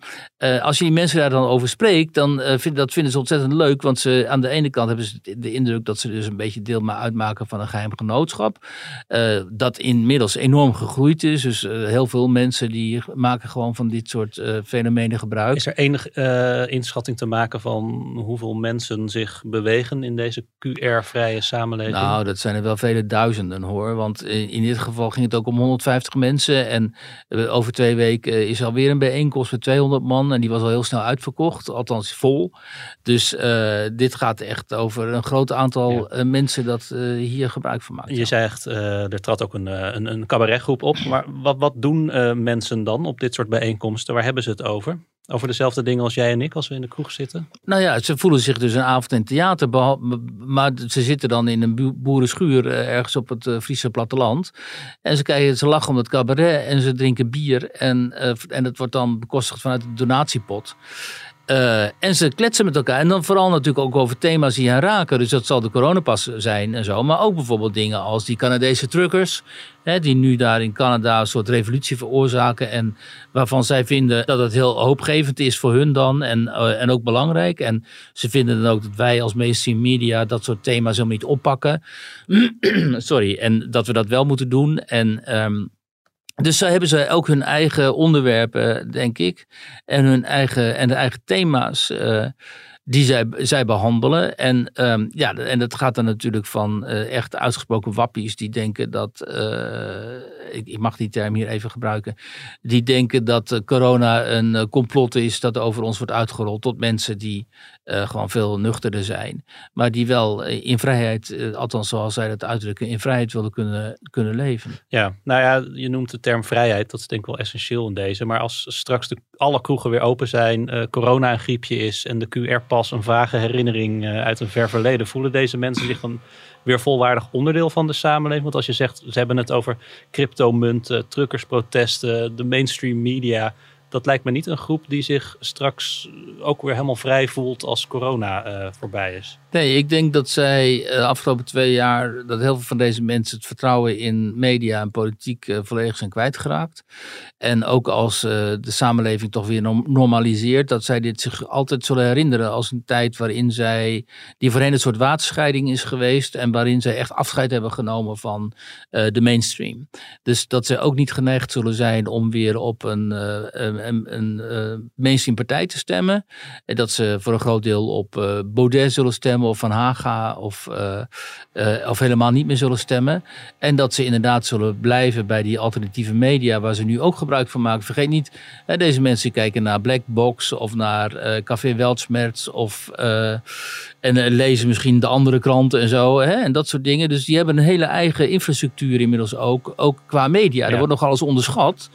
als je die mensen daar dan over spreekt, dan uh, vind, dat vinden ze ontzettend leuk. Want ze, aan de ene kant hebben ze de indruk dat ze dus een beetje deel maar uitmaken van een geheim genootschap. Uh, dat inmiddels enorm gegroeid is. Dus heel veel mensen die maken gewoon van dit soort fenomenen gebruik. Is er enige inschatting te maken van hoeveel mensen zich bewegen in deze QR-vrije samenleving? Nou, dat zijn er wel vele duizenden hoor. Want in, in dit geval ging het ook om 150 mensen. En over twee weken is alweer een bijeenkomst met 200 man. En die was al heel snel uitverkocht, althans vol. Dus uh, dit gaat echt over een groot aantal ja. mensen dat uh, hier gebruik van maken. Je zegt, er trad ook een, een, een cabaretgroep op. Maar wat, wat doen mensen dan op dit soort bijeenkomsten? Waar hebben ze het over? Over dezelfde dingen als jij en ik als we in de kroeg zitten? Nou ja, ze voelen zich dus een avond in theater. Maar ze zitten dan in een boerenschuur ergens op het Friese platteland. En ze, kijken, ze lachen om het cabaret en ze drinken bier. En, en het wordt dan bekostigd vanuit de donatiepot. Uh, en ze kletsen met elkaar. En dan vooral natuurlijk ook over thema's die hen raken. Dus dat zal de coronapas zijn en zo. Maar ook bijvoorbeeld dingen als die Canadese truckers. Hè, die nu daar in Canada een soort revolutie veroorzaken. En waarvan zij vinden dat het heel hoopgevend is voor hun dan. En, uh, en ook belangrijk. En ze vinden dan ook dat wij als mainstream media dat soort thema's helemaal niet oppakken. Sorry. En dat we dat wel moeten doen. En... Um, dus zo hebben ze ook hun eigen onderwerpen, denk ik. En hun eigen, en de eigen thema's. Uh, die zij, zij behandelen. En, um, ja, en dat gaat dan natuurlijk van uh, echt uitgesproken wappies die denken dat, ik, mag die term hier even gebruiken, die denken dat corona een complot is dat over ons wordt uitgerold, tot mensen die uh, gewoon veel nuchterder zijn, maar die wel in vrijheid, althans zoals zij dat uitdrukken, in vrijheid willen kunnen, kunnen leven. Ja, nou ja, je noemt de term vrijheid, dat is denk ik wel essentieel in deze, maar als straks de, alle kroegen weer open zijn, corona een griepje is en de QR pas een vage herinnering uit een ver verleden. Voelen deze mensen zich dan weer volwaardig onderdeel van de samenleving? Want als je zegt, ze hebben het over cryptomunten, truckersprotesten, de mainstream media dat lijkt me niet een groep die zich straks ook weer helemaal vrij voelt als corona uh, voorbij is. Nee, ik denk dat zij de uh, afgelopen twee jaar, dat heel veel van deze mensen het vertrouwen in media en politiek volledig zijn kwijtgeraakt. En ook als de samenleving toch weer normaliseert, dat zij dit zich altijd zullen herinneren als een tijd waarin zij, die voorheen een soort waterscheiding is geweest en waarin zij echt afscheid hebben genomen van de mainstream. Dus dat zij ook niet geneigd zullen zijn om weer op een een, een uh, mainstream partij te stemmen. En dat ze voor een groot deel op uh, Baudet zullen stemmen of Van Haga of, uh, of helemaal niet meer zullen stemmen. En dat ze inderdaad zullen blijven bij die alternatieve media waar ze nu ook gebruik van maken. Vergeet niet, deze mensen kijken naar Blackbox of naar Café Weltschmerz of en lezen misschien de andere kranten en zo. Hè, en dat soort dingen. Dus die hebben een hele eigen infrastructuur inmiddels ook. Ook qua media. Ja. Er wordt nog alles onderschat.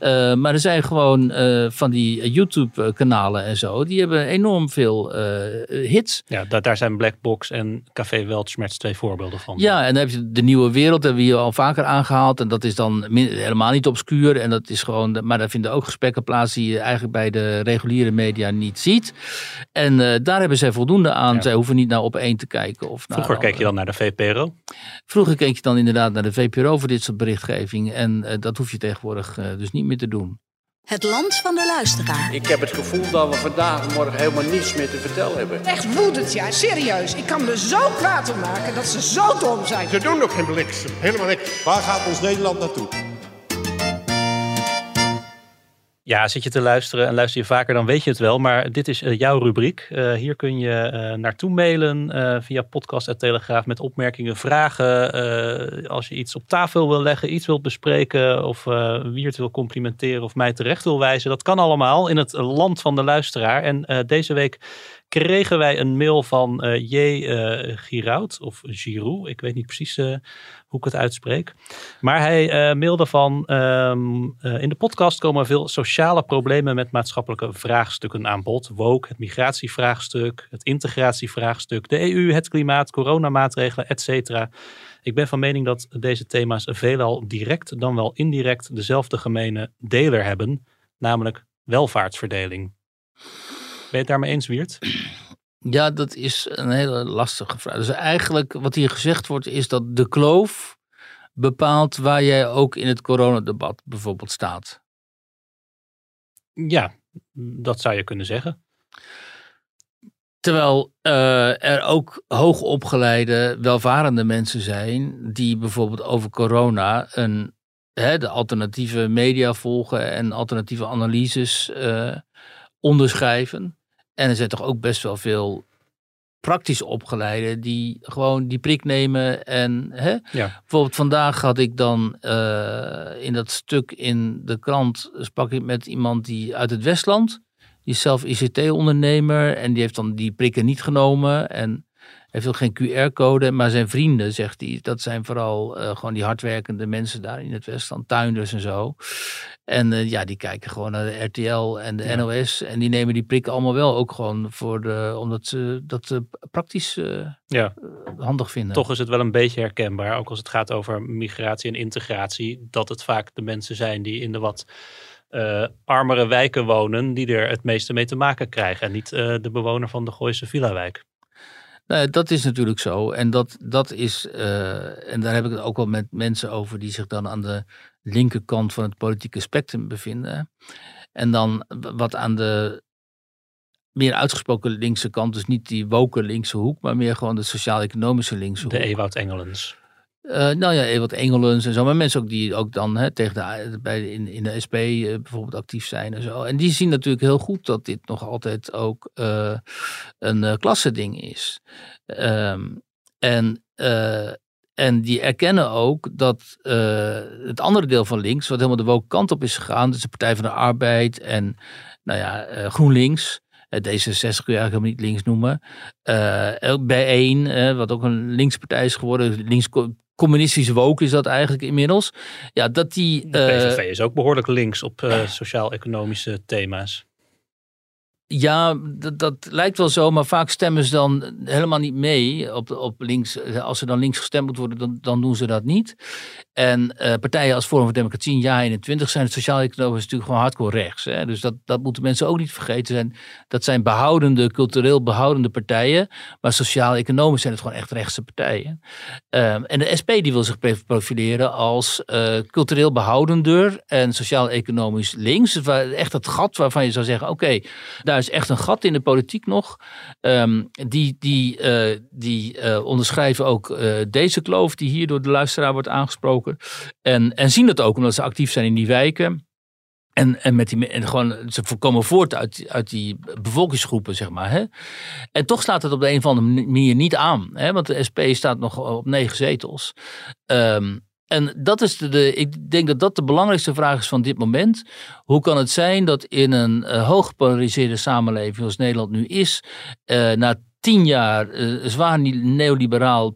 Uh, maar er zijn gewoon uh, van die YouTube-kanalen en zo. Die hebben enorm veel uh, hits. Ja, daar, daar zijn Blackbox en Café Weltschmerz twee voorbeelden van. Ja, en dan heb je de Nieuwe Wereld. hebben we hier al vaker aangehaald. En dat is dan helemaal niet obscuur. En dat is gewoon, maar daar vinden ook gesprekken plaats die je eigenlijk bij de reguliere media niet ziet. En daar hebben zij voldoende aan. Ja. Zij hoeven niet naar op één te kijken. Of Vroeger keek je dan naar de VPRO? Vroeger keek je dan inderdaad naar de VPRO voor dit soort berichtgeving. En dat hoef je tegenwoordig dus niet meer te doen. Het land van de luisteraar. Ik heb het gevoel dat we vandaag en morgen helemaal niets meer te vertellen hebben. Echt woedend, ja, serieus. Ik kan me zo kwaad om maken dat ze zo dom zijn. Ze doen nog geen bliksem, helemaal niks. Waar gaat ons Nederland naartoe? Ja, zit je te luisteren en luister je vaker, dan weet je het wel. Maar dit is uh, jouw rubriek. Uh, hier kun je uh, naartoe mailen via podcast.telegraaf met opmerkingen, vragen. als je iets op tafel wil leggen, iets wilt bespreken of Wiert wil complimenteren of mij terecht wil wijzen. Dat kan allemaal in het land van de luisteraar. En deze week kregen wij een mail van uh, J. Uh, Giraud of Giroud. Ik weet niet precies uh, hoe ik het uitspreek. Maar hij mailde van ehm, in de podcast komen veel sociale problemen met maatschappelijke vraagstukken aan bod. Woke, het migratievraagstuk, het integratievraagstuk, de EU, het klimaat, coronamaatregelen, etc. Ik ben van mening dat deze thema's veelal direct dan wel indirect dezelfde gemene deler hebben, namelijk welvaartsverdeling. Ben je het daarmee eens, Wiert? Ja, dat is een hele lastige vraag. Dus eigenlijk wat hier gezegd wordt is dat de kloof bepaalt waar jij ook in het coronadebat bijvoorbeeld staat. Ja, dat zou je kunnen zeggen. Terwijl uh, er ook hoogopgeleide, welvarende mensen zijn die bijvoorbeeld over corona een, hè, de alternatieve media volgen en alternatieve analyses uh, onderschrijven. En er zijn toch ook best wel veel praktisch opgeleiden die gewoon die prik nemen. En hè? Ja. bijvoorbeeld vandaag had ik dan uh, in dat stuk in de krant sprak ik met iemand die uit het Westland. Die is zelf ICT-ondernemer en die heeft dan die prikken niet genomen. En heeft ook geen QR-code, maar zijn vrienden, zegt hij, dat zijn vooral uh, gewoon die hardwerkende mensen daar in het Westland, tuinders en zo. En uh, ja, die kijken gewoon naar de RTL en de ja. NOS en die nemen die prikken allemaal wel ook gewoon voor de, omdat ze dat praktisch uh, ja. handig vinden. Toch is het wel een beetje herkenbaar, ook als het gaat over migratie en integratie, dat het vaak de mensen zijn die in de wat uh, armere wijken wonen die er het meeste mee te maken krijgen. En niet uh, de bewoner van de Gooise Villa-wijk. Nee, dat is natuurlijk zo. En, dat, dat is, uh, en daar heb ik het ook wel met mensen over die zich dan aan de linkerkant van het politieke spectrum bevinden. En dan wat aan de meer uitgesproken linkse kant, dus niet die woke linkse hoek, maar meer gewoon de sociaal-economische linkse hoek. De Ewout Engelens. Uh, nou ja, wat Engelens en zo. Maar mensen ook die ook dan hè, tegen de, bij in, in de SP uh, bijvoorbeeld actief zijn en zo. En die zien natuurlijk heel goed dat dit nog altijd ook uh, een klassending is. Um, en, en die erkennen ook dat het andere deel van links, wat helemaal de woke kant op is gegaan, dus de Partij van de Arbeid en nou ja, GroenLinks. D66 kun je eigenlijk helemaal niet links noemen. Uh, bijeen, uh, wat ook een linkspartij is geworden. Links communistische woke is dat eigenlijk inmiddels. Ja, dat die. De PVV uh, is ook behoorlijk links op uh, sociaal-economische thema's. Ja, dat, dat, lijkt wel zo, maar vaak stemmen ze dan helemaal niet mee op, op links. Als er dan links gestemd moet worden, dan, dan doen ze dat niet. En uh, partijen als Forum voor Democratie in jaar 21 zijn het sociaal-economisch natuurlijk gewoon hardcore rechts. Hè? Dus dat, dat moeten mensen ook niet vergeten. Zijn, dat zijn behoudende, cultureel behoudende partijen. Maar sociaal-economisch zijn het gewoon echt rechtse partijen. Um, en de SP die wil zich profileren als uh, cultureel behoudender en sociaal-economisch links. Echt het gat waarvan je zou zeggen, oké, daar is echt een gat in de politiek nog. Um, die die, uh, die onderschrijven ook deze kloof die hier door de luisteraar wordt aangesproken. En, en zien dat ook omdat ze actief zijn in die wijken. En, en, met die, en gewoon, ze komen voort uit, uit die bevolkingsgroepen, zeg maar. Hè? En toch slaat het op de een of andere manier niet aan. Hè? Want de SP staat nog op negen zetels. Um, en dat is de, ik denk dat dat de belangrijkste vraag is van dit moment. Hoe kan het zijn dat in een uh, samenleving zoals Nederland nu is, uh, na tien jaar uh, zwaar neoliberaal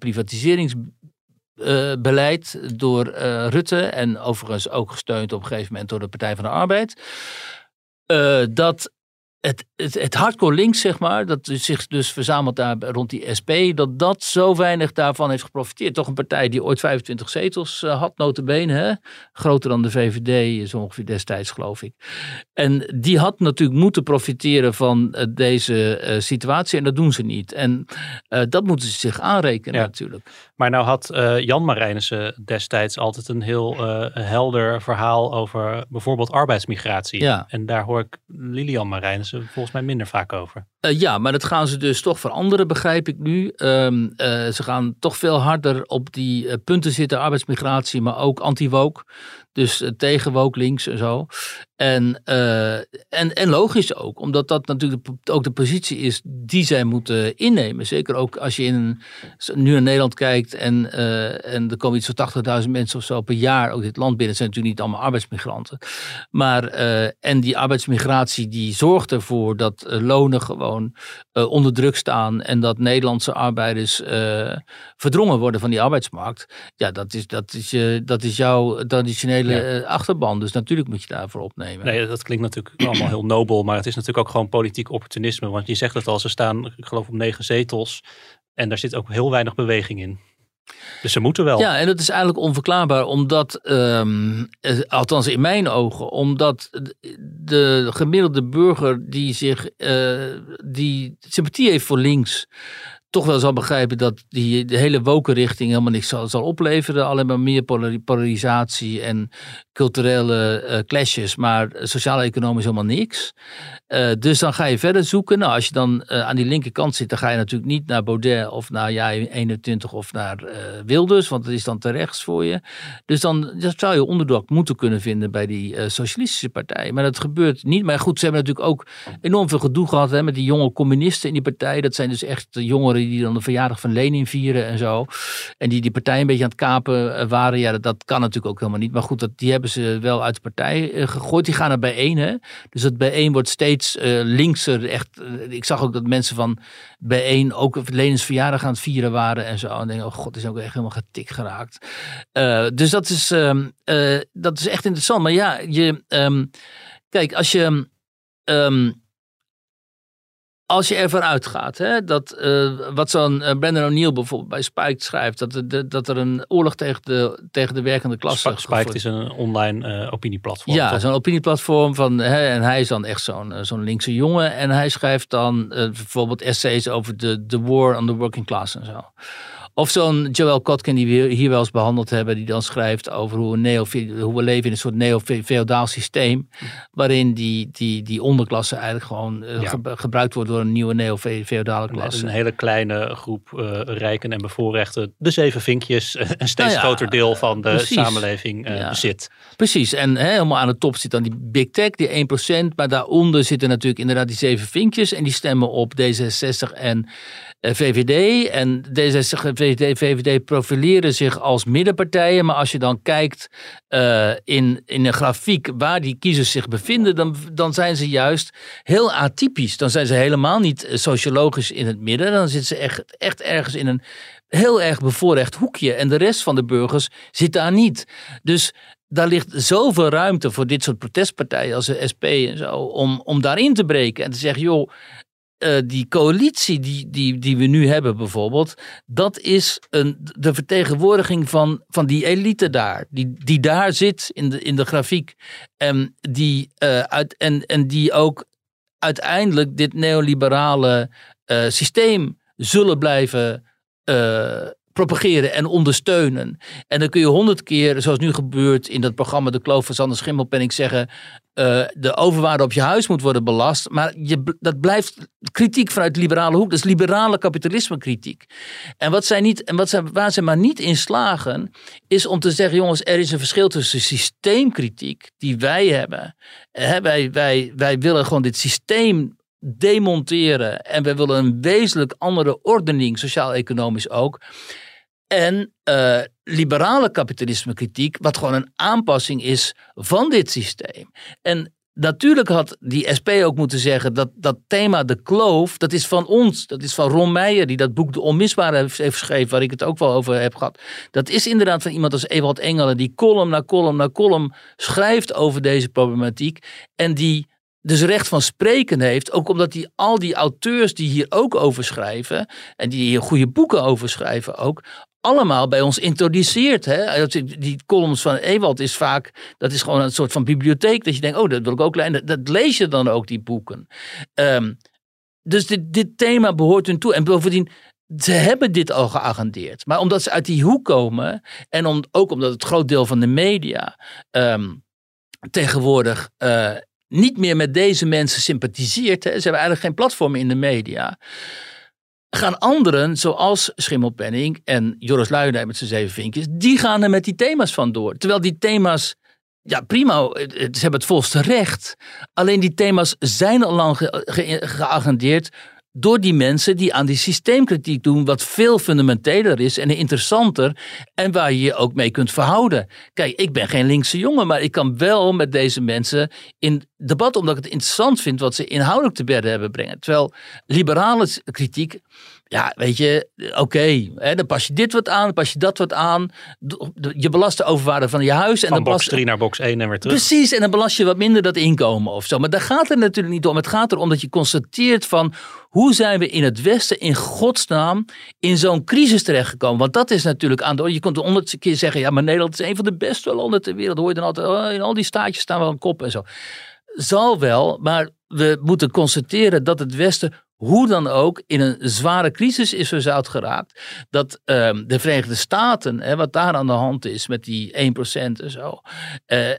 privatiseringsbeleid door Rutte en overigens ook gesteund op een gegeven moment door de Partij van de Arbeid, dat het, het, het hardcore links, zeg maar, dat zich dus verzamelt daar rond die SP, dat dat zo weinig daarvan heeft geprofiteerd. Toch een partij die ooit 25 zetels uh, had, notabene, hè? groter dan de VVD, zo ongeveer destijds geloof ik. En die had natuurlijk moeten profiteren van uh, deze uh, situatie en dat doen ze niet. En dat moeten ze zich aanrekenen ja. natuurlijk. Maar nou had Jan Marijnissen destijds altijd een heel helder verhaal over bijvoorbeeld arbeidsmigratie. Ja. En daar hoor ik Lilian Marijnissen volgens mij minder vaak over. Uh, ja, maar dat gaan ze dus toch veranderen, begrijp ik nu. Um, uh, ze gaan toch veel harder op die uh, punten zitten, arbeidsmigratie, maar ook anti-woke. Dus uh, tegen woke links en zo. En, uh, en, en logisch ook, omdat dat natuurlijk ook de positie is die zij moeten innemen. Zeker ook als je in, nu naar Nederland kijkt en, uh, en er komen iets van 80.000 mensen of zo per jaar ook dit land binnen. Het zijn natuurlijk niet allemaal arbeidsmigranten. Maar, en die arbeidsmigratie die zorgt ervoor dat lonen gewoon onder druk staan en dat Nederlandse arbeiders verdrongen worden van die arbeidsmarkt. Ja, dat is, dat is, dat is jouw traditionele ja. achterban. Dus natuurlijk moet je daarvoor opnemen. Nee, dat klinkt natuurlijk allemaal heel nobel, maar het is natuurlijk ook gewoon politiek opportunisme. Want je zegt het al, ze staan, ik geloof, op negen zetels. En daar zit ook heel weinig beweging in. Dus ze moeten wel. Ja, en dat is eigenlijk onverklaarbaar, omdat, um, althans in mijn ogen, omdat de gemiddelde burger die zich, uh, die sympathie heeft voor links, toch wel zal begrijpen dat die de hele woken richting helemaal niks zal, zal opleveren. Alleen maar meer polarisatie en culturele uh, clashes, maar sociaal-economisch helemaal niks. Uh, dus dan ga je verder zoeken. Nou, als je dan uh, aan die linkerkant zit, dan ga je natuurlijk niet naar Baudet of naar Jij 21 of naar Wilders, want dat is dan te rechts voor je. Dus dan zou je onderdak moeten kunnen vinden bij die socialistische partijen. Maar dat gebeurt niet. Maar goed, ze hebben natuurlijk ook enorm veel gedoe gehad hè, met die jonge communisten in die partij. Dat zijn dus echt jongeren die dan de verjaardag van Lenin vieren en zo. En die die partij een beetje aan het kapen waren. Ja, dat, kan natuurlijk ook helemaal niet. Maar goed, dat, die hebben ze wel uit de partij uh, gegooid. Die gaan er bijeen. Hè? Dus dat bijeen wordt steeds uh, linkser. Echt, ik zag ook dat mensen van bijeen ook Lenins verjaardag aan het vieren waren en zo. En denk, oh god, is ook echt helemaal getikt geraakt. dus dat is, ehm, dat is echt interessant. Maar ja, je, um, kijk, als je... Um, als je ervan uitgaat, hè, dat uh, wat zo'n uh, Brandon O'Neill bijvoorbeeld bij Spiked schrijft, dat, de, dat er een oorlog tegen de, tegen de werkende klasse Sp Spiked is een online uh, opinieplatform. Ja, zo'n opinieplatform van, hè, en hij is dan echt zo'n zo'n linkse jongen en hij schrijft dan bijvoorbeeld essays over de, de war on the working class en zo. Of zo'n Joel Kotkin die we hier wel eens behandeld hebben, die dan schrijft over hoe, neo, hoe we leven in een soort neo-feodaal systeem. Waarin die, die, die onderklasse eigenlijk gewoon ja. ge gebruikt wordt door een nieuwe neo-feodale klasse. Een hele kleine groep uh, rijken en bevoorrechten, de zeven vinkjes, een steeds nou ja, groter deel van de precies. samenleving uh, ja. bezit. Precies, en hè, helemaal aan de top zit dan die big tech, die 1%. Maar daaronder zitten natuurlijk inderdaad die zeven vinkjes en die stemmen op D66 en VVD. En D66 en VVD, profileren zich als middenpartijen. Maar als je dan kijkt uh, in, in een grafiek waar die kiezers zich bevinden, dan, dan zijn ze juist heel atypisch. Dan zijn ze helemaal niet sociologisch in het midden. Dan zitten ze echt, echt ergens in een heel erg bevoorrecht hoekje. En de rest van de burgers zit daar niet. Dus daar ligt zoveel ruimte voor dit soort protestpartijen als de SP en zo, om, om daarin te breken en te zeggen, joh, uh, die coalitie die, die, die we nu hebben bijvoorbeeld, dat is een, de vertegenwoordiging van, van die elite daar. Die, die daar zit in de, in de grafiek. En die, uh, uit, en, en die ook uiteindelijk dit neoliberale uh, systeem zullen blijven propageren en ondersteunen. En dan kun je honderd keer, zoals nu gebeurt in dat programma De Kloof van Sander Schimmelpenning, zeggen: uh, de overwaarde op je huis moet worden belast. Maar je, dat blijft kritiek vanuit de liberale hoek. Dat is liberale kapitalisme kritiek. En, wat zij niet, en wat zij, waar ze maar niet in slagen, is om te zeggen: jongens, er is een verschil tussen systeemkritiek die wij hebben. Hè, wij, wij, wij willen gewoon dit systeem demonteren. En we willen een wezenlijk andere ordening, sociaal-economisch ook. En uh, liberale kapitalisme kritiek, wat gewoon een aanpassing is van dit systeem. En natuurlijk had die SP ook moeten zeggen dat dat thema de kloof, dat is van ons. Dat is van Ron Meijer, die dat boek De Onmisbare heeft, geschreven, waar ik het ook wel over heb gehad. Dat is inderdaad van iemand als Ewald Engelen, die column na column na column schrijft over deze problematiek. En die dus recht van spreken heeft. Ook omdat hij al die auteurs die hier ook over schrijven. En die hier goede boeken over schrijven ook. Allemaal bij ons introduceert. Hè? Die columns van Ewald is vaak. Dat is gewoon een soort van bibliotheek. Dat je denkt, oh, dat wil ik ook lezen. Dat lees je dan ook, die boeken. Um, dus dit, dit thema behoort hun toe. En bovendien, ze hebben dit al geagendeerd. Maar omdat ze uit die hoek komen. En om, ook omdat het groot deel van de media. Um, tegenwoordig. Uh, niet meer met deze mensen sympathiseert, hè, ze hebben eigenlijk geen platform in de media, gaan anderen, zoals Schimmelpenning en Joris Luijendijk met zijn zeven vinkjes, die gaan er met die thema's van door. Terwijl die thema's, ja prima, ze hebben het volste recht. Alleen die thema's zijn al lang ge ge geagendeerd door die mensen die aan die systeemkritiek doen, wat veel fundamenteler is en interessanter en waar je je ook mee kunt verhouden. Kijk, ik ben geen linkse jongen, maar ik kan wel met deze mensen in debat, omdat ik het interessant vind wat ze inhoudelijk te berden hebben brengen. Terwijl liberale kritiek, ja, weet je, oké, dan pas je dit wat aan, dan pas je dat wat aan. Je belast de overwaarde van je huis. En Van dan box belast- 3 naar box 1 en weer terug. Precies, en dan belast je wat minder dat inkomen of zo. Maar daar gaat het natuurlijk niet om. Het gaat erom dat je constateert van hoe zijn we in het Westen in godsnaam in zo'n crisis terechtgekomen. Want dat is natuurlijk aan de orde. Je kunt honderd keer zeggen, ja maar Nederland is een van de beste landen ter wereld. Hoor je dan altijd, oh, in al die staatjes staan wel een kop en zo. Zal wel, maar we moeten constateren dat het Westen hoe dan ook in een zware crisis is verzout geraakt. Dat ehm, de Verenigde Staten, hè, wat daar aan de hand is met die 1% en zo. eh, eh,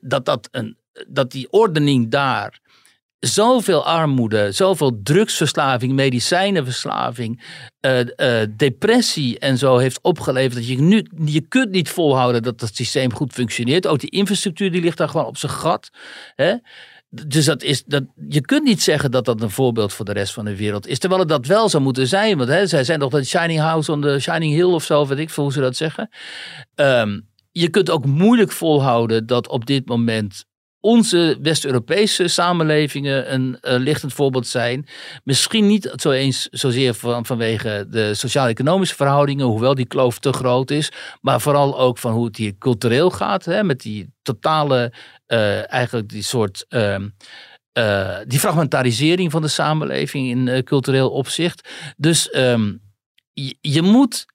dat, dat, een, dat die ordening daar zoveel armoede, zoveel drugsverslaving, medicijnenverslaving, eh, depressie en zo heeft opgeleverd. Dat je nu, je kunt niet volhouden dat het systeem goed functioneert. Ook die infrastructuur die ligt daar gewoon op zijn gat. Hè? Dus dat is, dat, je kunt niet zeggen dat dat een voorbeeld voor de rest van de wereld is. Terwijl het dat wel zou moeten zijn. Want hè, zij zijn toch dat Shining House on the Shining Hill of zo, weet ik veel hoe ze dat zeggen. Ehm, je kunt ook moeilijk volhouden dat op dit moment onze West-Europese samenlevingen een eh, lichtend voorbeeld zijn. Misschien niet zo eens zozeer van, vanwege de sociaal-economische verhoudingen, hoewel die kloof te groot is, maar vooral ook van hoe het hier cultureel gaat, hè, met die totale, eh, eigenlijk die soort. ehm, eh, die fragmentarisering van de samenleving in cultureel opzicht. Dus ehm, je, je moet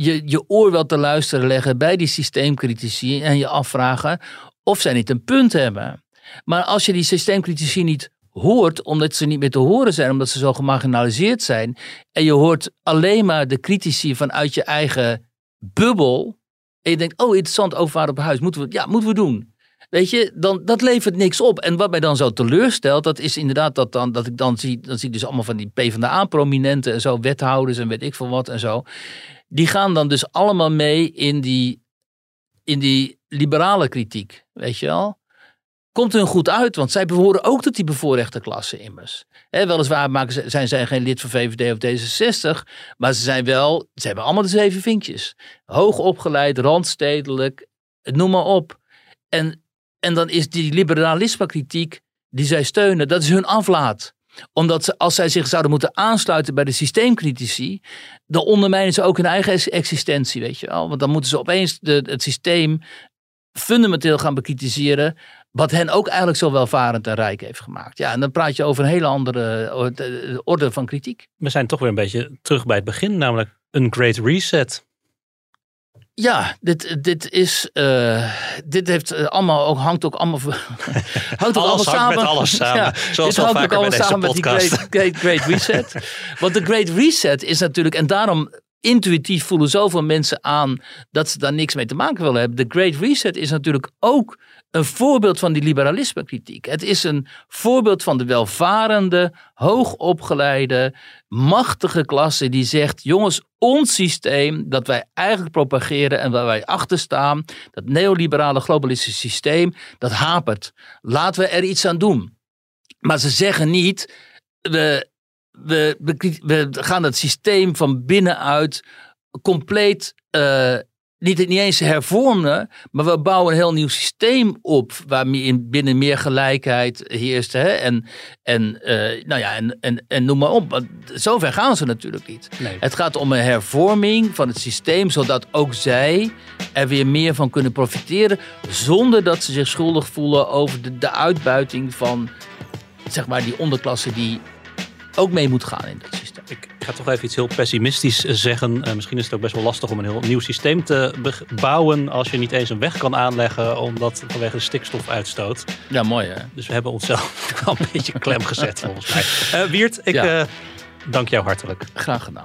je, je oor wel te luisteren leggen bij die systeemcritici en je afvragen of zij niet een punt hebben. Maar als je die systeemcritici niet hoort, omdat ze niet meer te horen zijn, omdat ze zo gemarginaliseerd zijn, en je hoort alleen maar de critici vanuit je eigen bubbel, en je denkt, oh interessant, overvaart op huis, moeten we, ja, moeten we doen. Weet je, dan, dat levert niks op. En wat mij dan zo teleurstelt, dat is inderdaad dat, dan, dat ik dan zie, dan zie ik dus allemaal van die PvdA-prominenten en zo, wethouders en weet ik veel wat en zo. Die gaan dan dus allemaal mee in die, in die liberale kritiek, weet je wel. Komt hun goed uit, want zij behoren ook tot die bevoorrechte klasse immers. Hè, weliswaar maken ze, zijn zij geen lid van VVD of D66, maar ze zijn wel, ze hebben allemaal de zeven vinkjes. Hoog opgeleid, randstedelijk, noem maar op. En, en dan is die liberalisme kritiek die zij steunen, dat is hun aflaat omdat ze, als zij zich zouden moeten aansluiten bij de systeemcritici, dan ondermijnen ze ook hun eigen ex- existentie, weet je wel. Want dan moeten ze opeens de, het systeem fundamenteel gaan bekritiseren, wat hen ook eigenlijk zo welvarend en rijk heeft gemaakt. Ja, en dan praat je over een hele andere eh, orde van kritiek. We zijn toch weer een beetje terug bij het begin, namelijk een great reset. Ja, dit, dit is. eh, dit heeft eh, allemaal ook, hangt ook allemaal. hangt ook Alles allemaal samen. met alles samen, zoals dit hangt ook allemaal samen met die podcast. great, great, great reset. Want de great reset is natuurlijk. En daarom intuïtief voelen zoveel mensen aan dat ze daar niks mee te maken willen hebben. De great reset is natuurlijk ook een voorbeeld van die liberalisme kritiek. Het is een voorbeeld van de welvarende, hoogopgeleide, machtige klasse die zegt: jongens, ons systeem dat wij eigenlijk propageren en waar wij achter staan, dat neoliberale globalistische systeem, dat hapert. Laten we er iets aan doen. Maar ze zeggen niet: we, we, gaan het systeem van binnenuit compleet. eh, niet, niet eens hervormen, maar we bouwen een heel nieuw systeem op. Waar in- binnen meer gelijkheid heerst. Hè? En, en, eh, nou ja, en, en, en noem maar op. Want zover gaan ze natuurlijk niet. Nee. Het gaat om een hervorming van het systeem, zodat ook zij er weer meer van kunnen profiteren. Zonder dat ze zich schuldig voelen over de, de uitbuiting van zeg maar, die onderklasse die ook mee moet gaan in dat systeem. Ik ga toch even iets heel pessimistisch zeggen. Eh, misschien is het ook best wel lastig om een heel nieuw systeem te bouwen als je niet eens een weg kan aanleggen omdat vanwege de stikstofuitstoot. Ja, mooi hè. Dus we hebben onszelf wel een beetje klem gezet volgens mij. Eh, Wiert, ik Ja. eh, dank jou hartelijk. Graag gedaan.